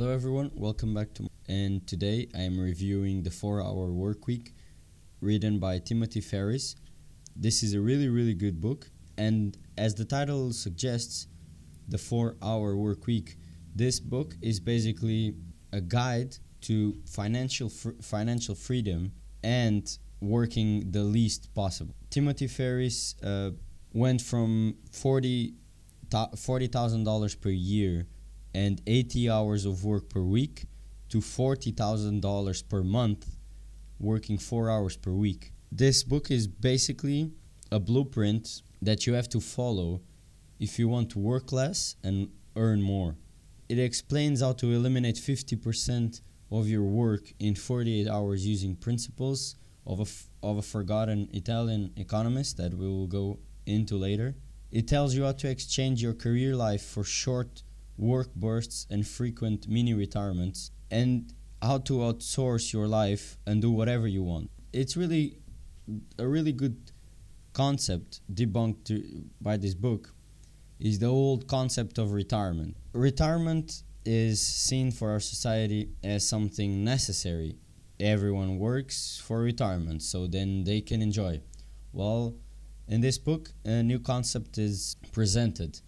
Hello, everyone. Welcome back to. And today I am reviewing the Four Hour Work Week, written by Timothy Ferriss. This is a really, really good book, and as the title suggests, the Four Hour Work Week. This book is basically a guide to financial fr- financial freedom and working the least possible. Timothy Ferriss uh, went from forty thousand dollars per year and 80 hours of work per week to $40,000 per month working 4 hours per week. This book is basically a blueprint that you have to follow if you want to work less and earn more. It explains how to eliminate 50% of your work in 48 hours using principles of a, f- of a forgotten Italian economist that we will go into later. It tells you how to exchange your career life for short work bursts and frequent mini retirements, and how to outsource your life and do whatever you want. It's really a really good concept debunked by this book is the old concept of retirement. Retirement is seen for our society as something necessary. Everyone works for retirement, so then they can enjoy. Well, in this book, a new concept is presented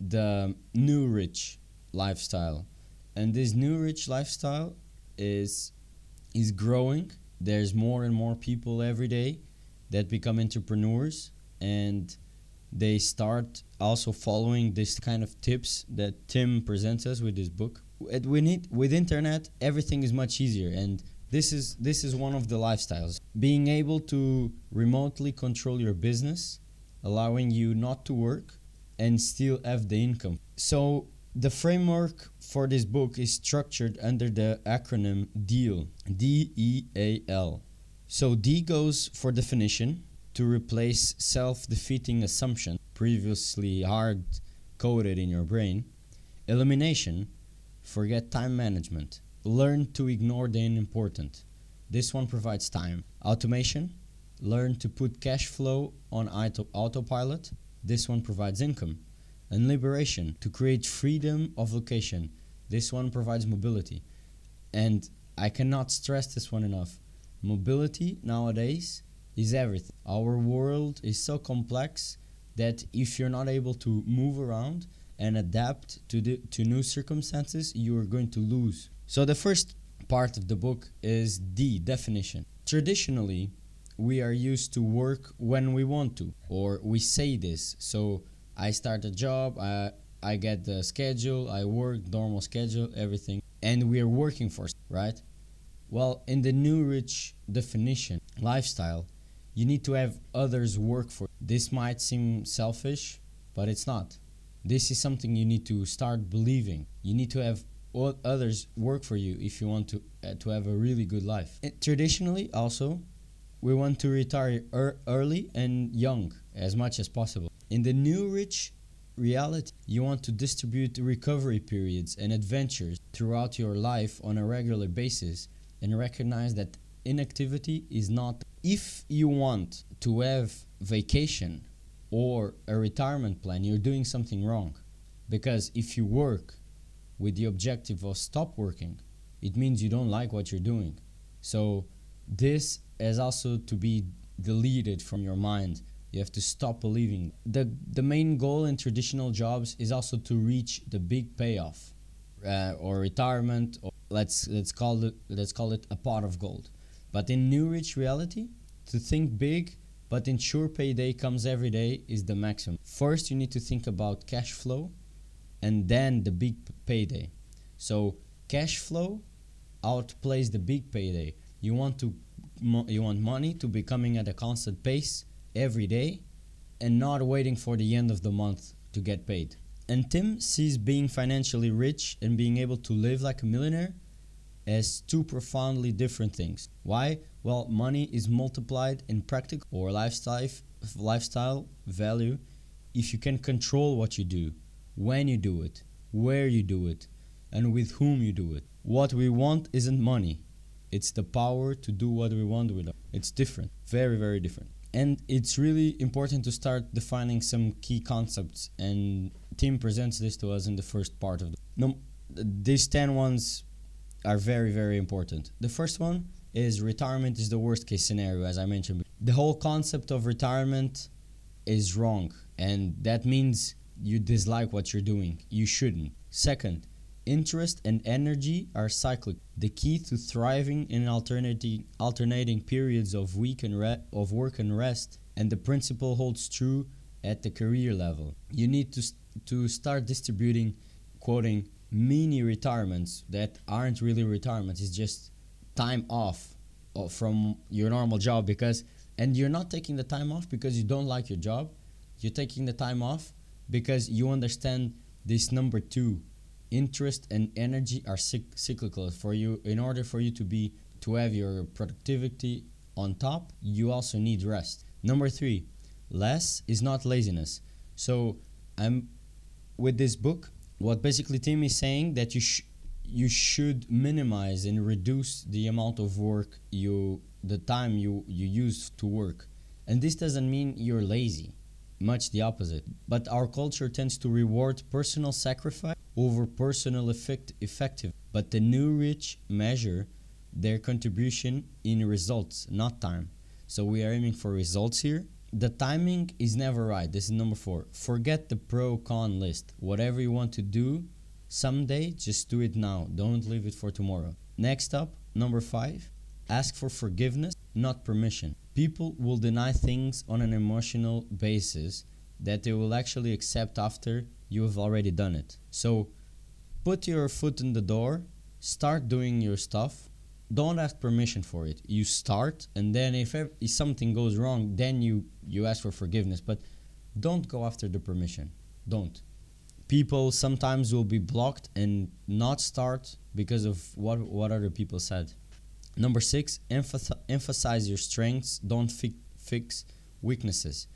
the new rich lifestyle. And this new rich lifestyle is is growing. There's more and more people every day that become entrepreneurs and they start also following this kind of tips that Tim presents us with this book. We need with internet everything is much easier and this is this is one of the lifestyles being able to remotely control your business allowing you not to work and still have the income so the framework for this book is structured under the acronym deal d e a l so d goes for definition to replace self-defeating assumption previously hard coded in your brain elimination forget time management learn to ignore the unimportant. This one provides time. Automation, learn to put cash flow on auto- autopilot. This one provides income. And liberation, to create freedom of location. This one provides mobility. And I cannot stress this one enough. Mobility nowadays is everything. Our world is so complex that if you're not able to move around and adapt to the to new circumstances, you are going to lose. So the first part of the book is the definition. Traditionally, we are used to work when we want to, or we say this. So I start a job, I, I get the schedule, I work, normal schedule, everything, and we are working for, right? Well, in the new rich definition, lifestyle, you need to have others work for. This might seem selfish, but it's not. This is something you need to start believing. You need to have others work for you if you want to uh, to have a really good life. And traditionally, also, we want to retire er early and young as much as possible. In the new rich reality, you want to distribute recovery periods and adventures throughout your life on a regular basis and recognize that inactivity is not if you want to have vacation or a retirement plan you're doing something wrong because if you work with the objective of stop working, it means you don't like what you're doing. So this has also to be deleted from your mind. You have to stop believing. The the main goal in traditional jobs is also to reach the big payoff uh, or retirement or let's let's call it let's call it a pot of gold. But in new rich reality, to think big but ensure payday comes every day is the maximum. First you need to think about cash flow and then the big payday. So cash flow outplays the big payday. You want to you want money to be coming at a constant pace every day and not waiting for the end of the month to get paid. And Tim sees being financially rich and being able to live like a millionaire as two profoundly different things. Why? Well, money is multiplied in practical or lifestyle lifestyle value if you can control what you do when you do it, where you do it, and with whom you do it. What we want isn't money. It's the power to do what we want with it. It's different, very, very different. And it's really important to start defining some key concepts, and Tim presents this to us in the first part of the. No, these 10 ones are very, very important. The first one is retirement is the worst case scenario, as I mentioned. The whole concept of retirement is wrong, and that means you dislike what you're doing. You shouldn't. Second, interest and energy are cyclic. The key to thriving in alternating alternating periods of week and re- of work and rest, and the principle holds true at the career level. You need to st- to start distributing, quoting mini retirements that aren't really retirements. It's just time off uh, from your normal job because, and you're not taking the time off because you don't like your job. You're taking the time off because you understand this number two interest and energy are cyclical for you. In order for you to be to have your productivity on top you also need rest. Number three less is not laziness. So i'm with this book what basically tim is saying that you sh- you should minimize and reduce the amount of work you the time you you use to work. And this doesn't mean you're lazy much the opposite. But our culture tends to reward personal sacrifice over personal effect effective. But the new rich measure their contribution in results, not time. So we are aiming for results here. The timing is never right. This is number four. Forget the pro con list. Whatever you want to do someday, just do it now. Don't leave it for tomorrow. Next up, number five, ask for forgiveness, not permission. People will deny things on an emotional basis that they will actually accept after you have already done it. So put your foot in the door, start doing your stuff. Don't ask permission for it. You start, and then if, if something goes wrong, then you, you ask for forgiveness. But don't go after the permission. Don't. People sometimes will be blocked and not start because of what, what other people said. Number six, emphasize your strengths, don't fi- fix weaknesses.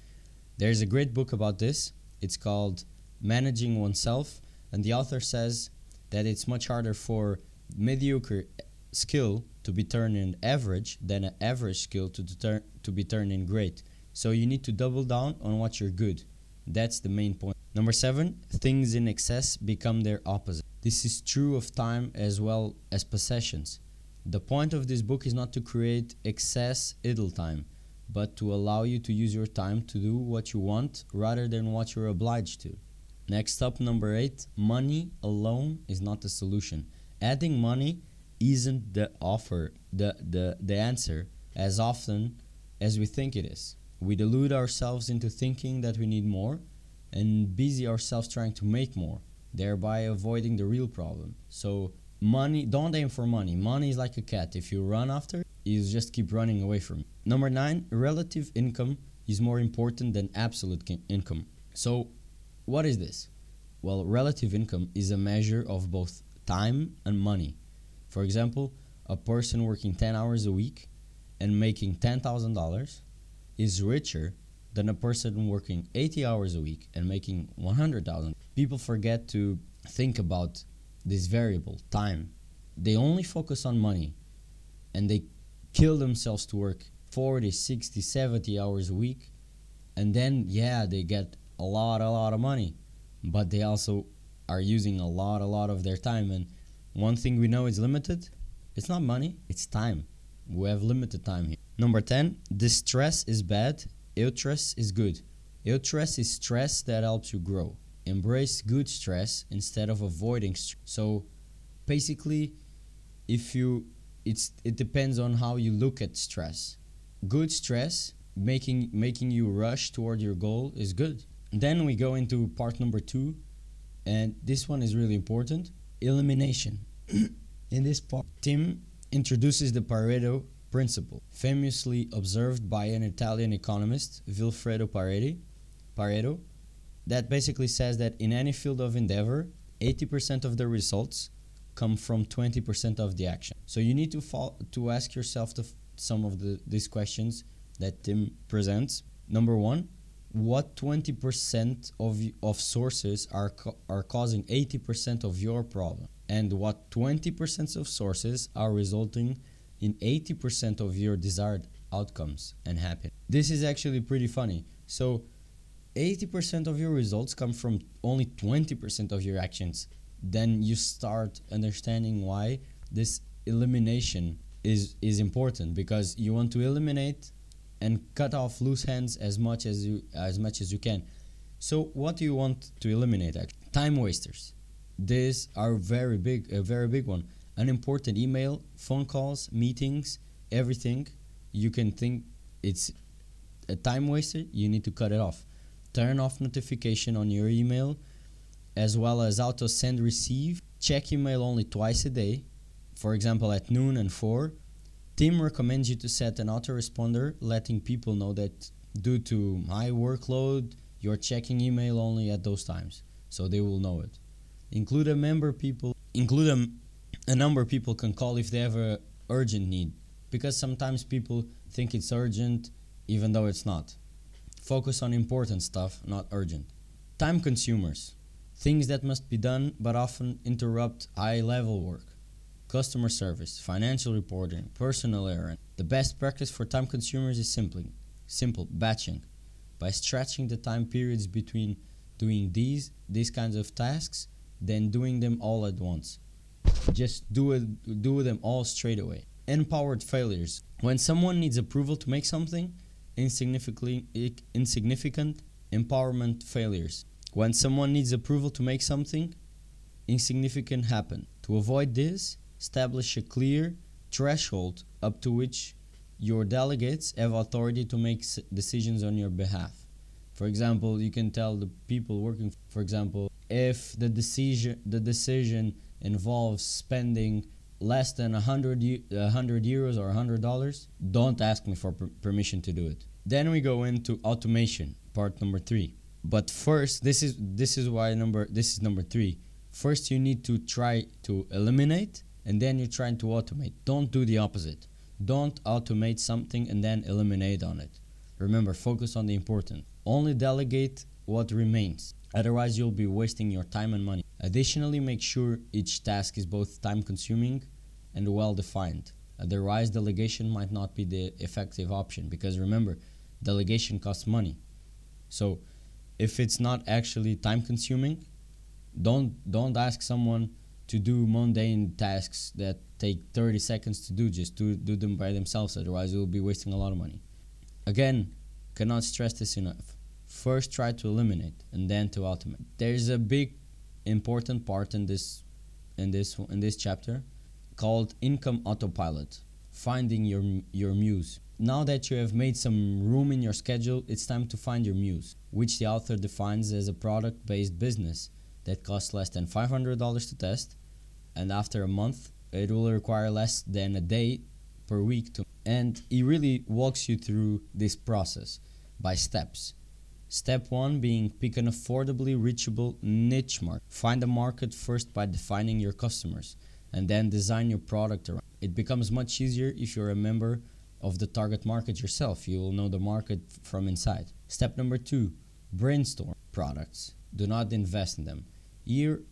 There's a great book about this. It's called Managing Oneself, and the author says that it's much harder for mediocre skill to be turned in average than an average skill to, deter- to be turned in great. So you need to double down on what you're good. That's the main point. Number seven, things in excess become their opposite. This is true of time as well as possessions. The point of this book is not to create excess idle time, but to allow you to use your time to do what you want rather than what you're obliged to. Next up, number eight money alone is not the solution. Adding money isn't the offer, the, the, the answer, as often as we think it is. We delude ourselves into thinking that we need more and busy ourselves trying to make more, thereby avoiding the real problem. So, money don't aim for money money is like a cat if you run after you just keep running away from it number nine relative income is more important than absolute income so what is this well relative income is a measure of both time and money for example a person working 10 hours a week and making $10000 is richer than a person working 80 hours a week and making 100000 people forget to think about this variable, time. They only focus on money and they kill themselves to work 40, 60, 70 hours a week. And then, yeah, they get a lot, a lot of money, but they also are using a lot, a lot of their time. And one thing we know is limited it's not money, it's time. We have limited time here. Number 10, distress is bad, eustress is good. Eustress is stress that helps you grow embrace good stress instead of avoiding. So basically if you it's it depends on how you look at stress. Good stress making making you rush toward your goal is good. Then we go into part number 2 and this one is really important, elimination. In this part Tim introduces the Pareto principle, famously observed by an Italian economist, Vilfredo Pareto. Pareto that basically says that in any field of endeavor, 80% of the results come from 20% of the action. So you need to to ask yourself some of the, these questions that Tim presents. Number one, what 20% of, of sources are, co- are causing 80% of your problem? And what 20% of sources are resulting in 80% of your desired outcomes and happiness? This is actually pretty funny. So 80% of your results come from only 20% of your actions. then you start understanding why this elimination is is important because you want to eliminate and cut off loose ends as much as you as much as you can. So what do you want to eliminate? Actually? Time wasters. These are very big, a very big one. Unimportant email, phone calls, meetings, everything. You can think it's a time waster. You need to cut it off. Turn off notification on your email, as well as auto send receive. Check email only twice a day. For example, at noon and four Tim recommends you to set an autoresponder letting people know that due to high workload, you're checking email only at those times, so they will know it. Include a member people, include a, number people can call if they have a urgent need, because sometimes people think it's urgent even though it's not. Focus on important stuff, not urgent. Time consumers, things that must be done but often interrupt high level work customer service, financial reporting, personal errand. The best practice for time consumers is simply simple batching. By stretching the time periods between doing these these kinds of tasks, then doing them all at once. Just do it do them all straight away. Empowered failures. When someone needs approval to make something, insignificant empowerment failures. When someone needs approval to make something, insignificant happen. To avoid this, establish a clear threshold up to which your delegates have authority to make decisions on your behalf. For example, you can tell the people working, for example, if the decision the decision involves spending less than 100, 100 euros or 100 dollars, don't ask me for per permission to do it. Then we go into automation, part number 3. But first, this is this is why number this is number 3. First you need to try to eliminate and then you're trying to automate. Don't do the opposite. Don't automate something and then eliminate on it. Remember, focus on the important. Only delegate what remains. Otherwise, you'll be wasting your time and money. Additionally, make sure each task is both time consuming and well defined. Otherwise, delegation might not be the effective option because remember, delegation costs money. So, if it's not actually time consuming, don't don't ask someone to do mundane tasks that take 30 seconds to do just to do them by themselves otherwise you'll be wasting a lot of money. Again cannot stress this enough. First try to eliminate and then to automate. There's a big important part in this in this in this chapter called income autopilot finding your your muse. Now that you have made some room in your schedule it's time to find your muse which the author defines as a product based business that costs less than $500 to test and after a month it will require less than a day per week to and he really walks you through this process by steps. Step 1 being pick an affordably reachable niche market. Find a market first by defining your customers and then design your product around. It becomes much easier if you're a member of the target market yourself. You will know the market from inside. Step number 2 brainstorm products. Do not invest in them. Here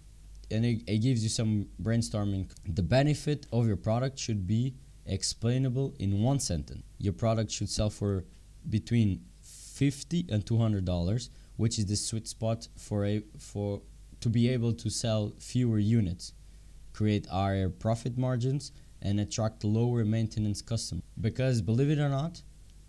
and it, it gives you some brainstorming. The benefit of your product should be explainable in one sentence. Your product should sell for between 50 and 200 dollars, which is the sweet spot for a for to be able to sell fewer units, create higher profit margins, and attract lower maintenance customers. Because believe it or not,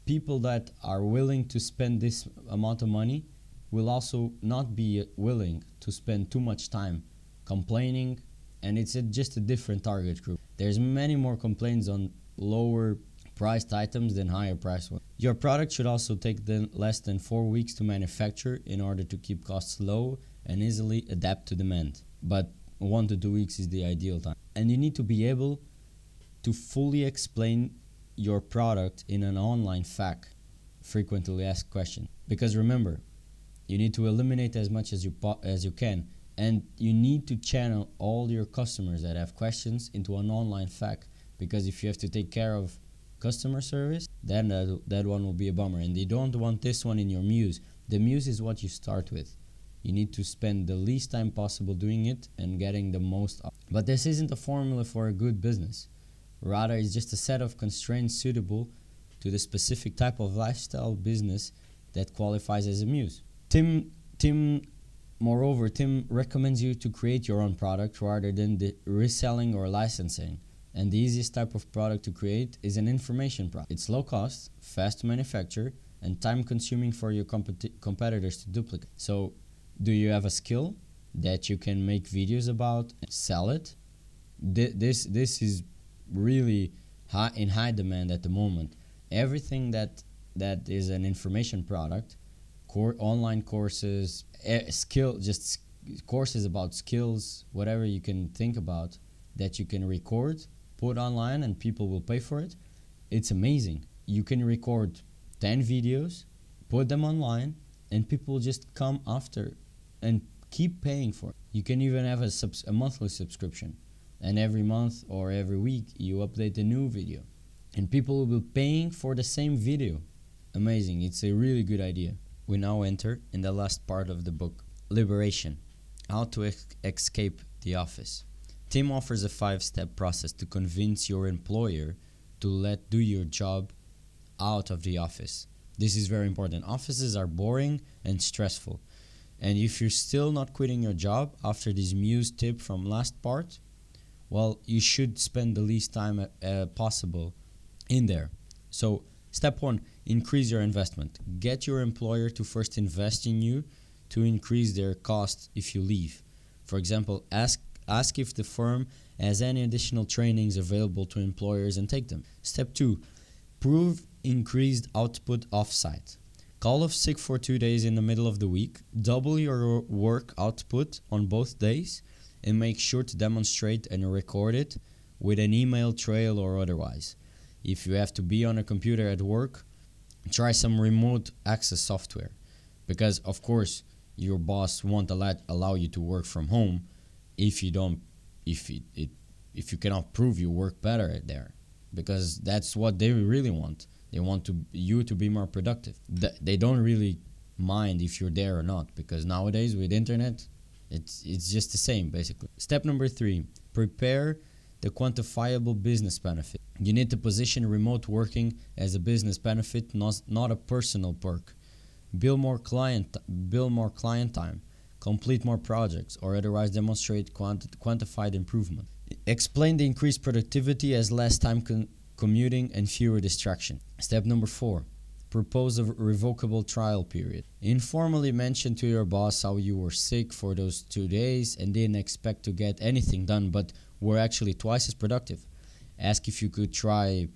people that are willing to spend this amount of money will also not be willing to spend too much time complaining and it's a, just a different target group. There's many more complaints on lower priced items than higher priced ones. Your product should also take less than 4 weeks to manufacture in order to keep costs low and easily adapt to demand. But 1 to 2 weeks is the ideal time. And you need to be able to fully explain your product in an online FAQ, frequently asked question. Because remember, you need to eliminate as much as you as you can and you need to channel all your customers that have questions into an online FAQ because if you have to take care of customer service then that, that one will be a bummer. And you don't want this one in your muse. The muse is what you start with. You need to spend the least time possible doing it and getting the most up. but this isn't a formula for a good business. Rather it's just a set of constraints suitable to the specific type of lifestyle business that qualifies as a muse. Tim tim Moreover, Tim recommends you to create your own product rather than the reselling or licensing. And the easiest type of product to create is an information product. It's low cost, fast to manufacture, and time consuming for your competi- competitors to duplicate. So, do you have a skill that you can make videos about and sell it? Th- this this is really high in high demand at the moment. Everything that that is an information product, core online courses, skill just courses about skills, whatever you can think about that you can record, put online and people will pay for it. It's amazing. You can record 10 videos, put them online and people just come after and keep paying for it. You can even have a, subs- a monthly subscription and every month or every week you update a new video and people will be paying for the same video amazing it's a really good idea we now enter in the last part of the book liberation how to ex- escape the office. Tim offers a five step process to convince your employer to let do your job out of the office. This is very important. Offices are boring and stressful. And if you're still not quitting your job after this muse tip from last part well, you should spend the least time uh, possible in there. So, step one increase your investment. Get your employer to first invest in you to increase their cost if you leave. For example, ask ask if the firm has any additional trainings available to employers and take them. Step 2 prove increased output offsite. Call off sick for 2 days in the middle of the week, double your work output on both days and make sure to demonstrate and record it with an email trail or otherwise. If you have to be on a computer at work, try some remote access software. Because of course your boss won't allow, allow you to work from home if you don't if it, it if you cannot prove you work better there. Because that's what they really want. They want to you to be more productive. Th- they don't really mind if you're there or not. Because nowadays with internet it's it's just the same basically. Step number three: prepare the quantifiable business benefit. You need to position remote working as a business benefit, not not a personal perk. Build more client build more client time, complete more projects, or otherwise demonstrate quanti- quantified improvement. Explain the increased productivity as less time con- commuting and fewer distraction. Step number four: propose a revocable trial period. Informally mention to your boss how you were sick for those two days and didn't expect to get anything done, but were actually twice as productive. Ask if you could try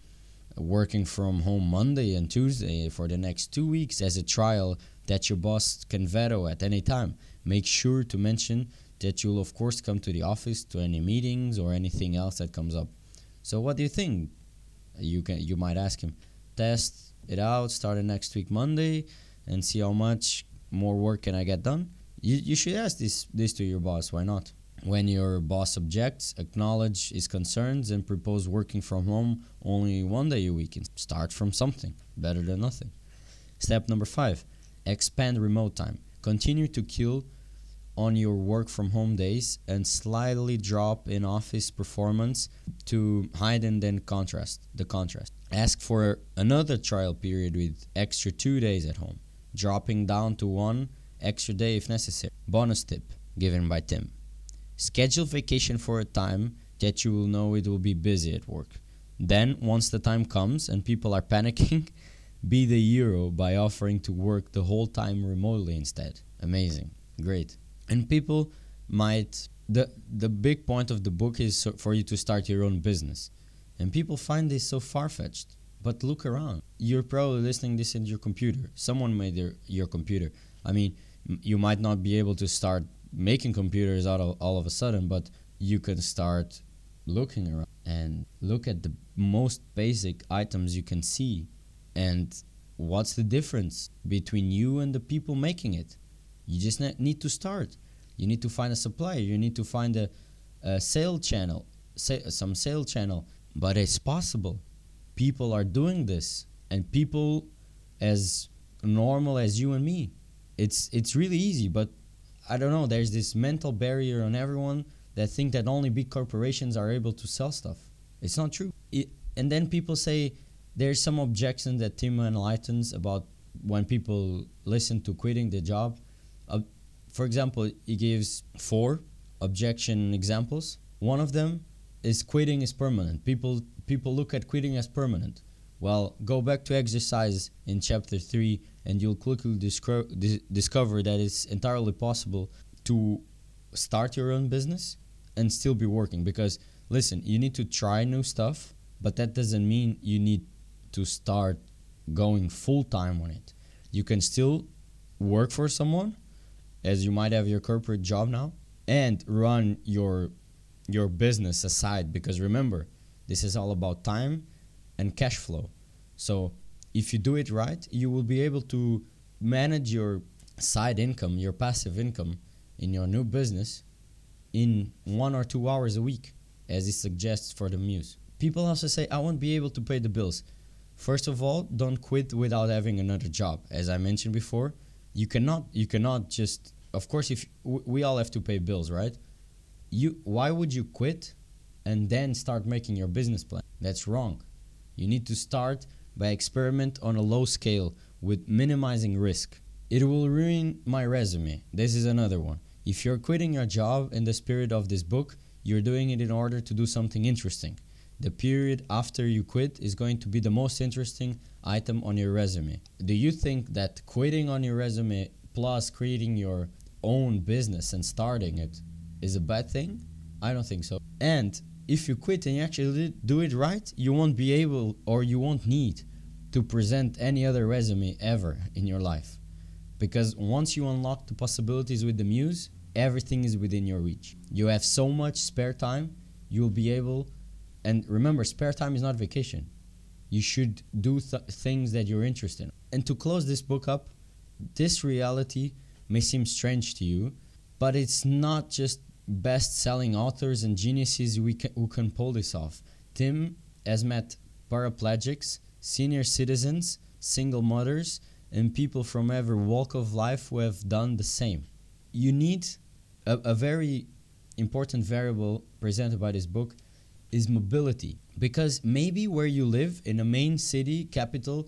working from home Monday and Tuesday for the next two weeks as a trial that your boss can veto at any time. Make sure to mention that you'll, of course, come to the office to any meetings or anything else that comes up. So, what do you think? You can you might ask him. Test it out Start starting next week Monday and see how much more work can I get done. You, you should ask this this to your boss. Why not? When your boss objects, acknowledge his concerns and propose working from home only one day a week and start from something better than nothing. Step number five expand remote time. Continue to kill on your work from home days and slightly drop in office performance to heighten then contrast the contrast. Ask for another trial period with extra two days at home, dropping down to one extra day if necessary. Bonus tip given by Tim. Schedule vacation for a time that you will know it will be busy at work. Then, once the time comes and people are panicking, be the hero by offering to work the whole time remotely instead. Amazing. Great. And people might the the big point of the book is for you to start your own business. And people find this so far-fetched. But look around. You're probably listening this in your computer. Someone made their, your computer. I mean, you might not be able to start making computers out of all of a sudden, but you can start looking around and look at the most basic items you can see. And what's the difference between you and the people making it? You just ne- need to start. You need to find a supplier. You need to find a, a sale channel sa- some sale channel. But it's possible. People are doing this. And people as normal as you and me. It's it's really easy but i don't know there's this mental barrier on everyone that think that only big corporations are able to sell stuff it's not true it, and then people say there's some objection that tim enlightens about when people listen to quitting the job uh, For example, he gives four objection examples. One of them is quitting is permanent. People people look at quitting as permanent. Well, go back to exercise in chapter 3 and you'll quickly discro- dis- discover that it's entirely possible to start your own business and still be working because listen, you need to try new stuff, but that doesn't mean you need to start going full time on it. You can still work for someone as you might have your corporate job now and run your your business aside because remember this is all about time and cash flow. So if you do it right you will be able to manage your side income your passive income in your new business in one or two hours a week as it suggests for the muse. People also say i won't be able to pay the bills. First of all don't quit without having another job. As i mentioned before you cannot you cannot just of course if we all have to pay bills right? You why would you quit and then start making your business plan? That's wrong you need to start by experiment on a low scale with minimizing risk. It will ruin my resume. This is another one. If you're quitting your job in the spirit of this book you're doing it in order to do something interesting. The period after you quit is going to be the most interesting item on your resume. Do you think that quitting on your resume plus creating your own business and starting it is a bad thing? I don't think so. And if you quit and you actually do it right, you won't be able or you won't need to present any other resume ever in your life. Because once you unlock the possibilities with the Muse, everything is within your reach. You have so much spare time, you'll be able and remember spare time is not vacation. You should do th- things that you're interested in. And to close this book up, this reality may seem strange to you, but it's not just best selling authors and geniuses can, who can pull this off. Tim has met paraplegics, senior citizens, single mothers, and people from every walk of life who have done the same. You need a, a very important variable presented by this book is mobility because maybe where you live in a main city capital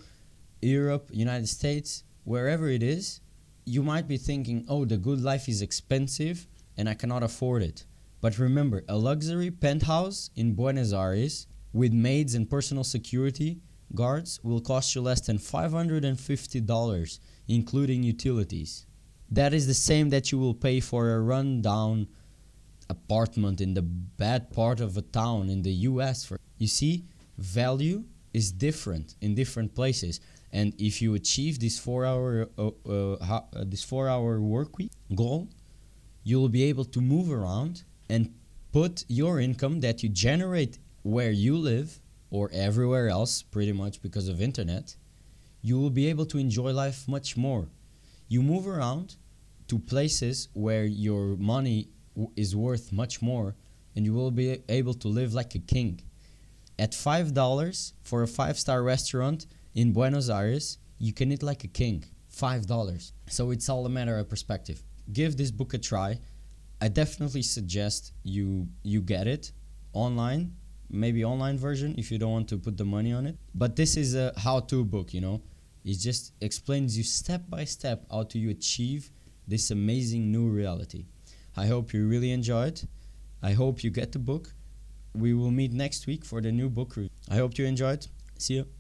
europe united states wherever it is you might be thinking, oh, the good life is expensive and I cannot afford it. But remember, a luxury penthouse in Buenos Aires with maids and personal security guards will cost you less than $550, including utilities. That is the same that you will pay for a rundown apartment in the bad part of a town in the US. For you see, value is different in different places and if you achieve this four hour uh, uh, uh, this four hour work week goal you will be able to move around and put your income that you generate where you live or everywhere else pretty much because of internet you will be able to enjoy life much more you move around to places where your money is worth much more and you will be able to live like a king at $5 for a five star restaurant in Buenos Aires, you can eat like a king. Five dollars. So it's all a matter of perspective. Give this book a try. I definitely suggest you you get it online, maybe online version if you don't want to put the money on it. But this is a how-to book, you know. It just explains you step by step how to you achieve this amazing new reality. I hope you really enjoy it. I hope you get the book. We will meet next week for the new book. I hope you enjoyed. See you.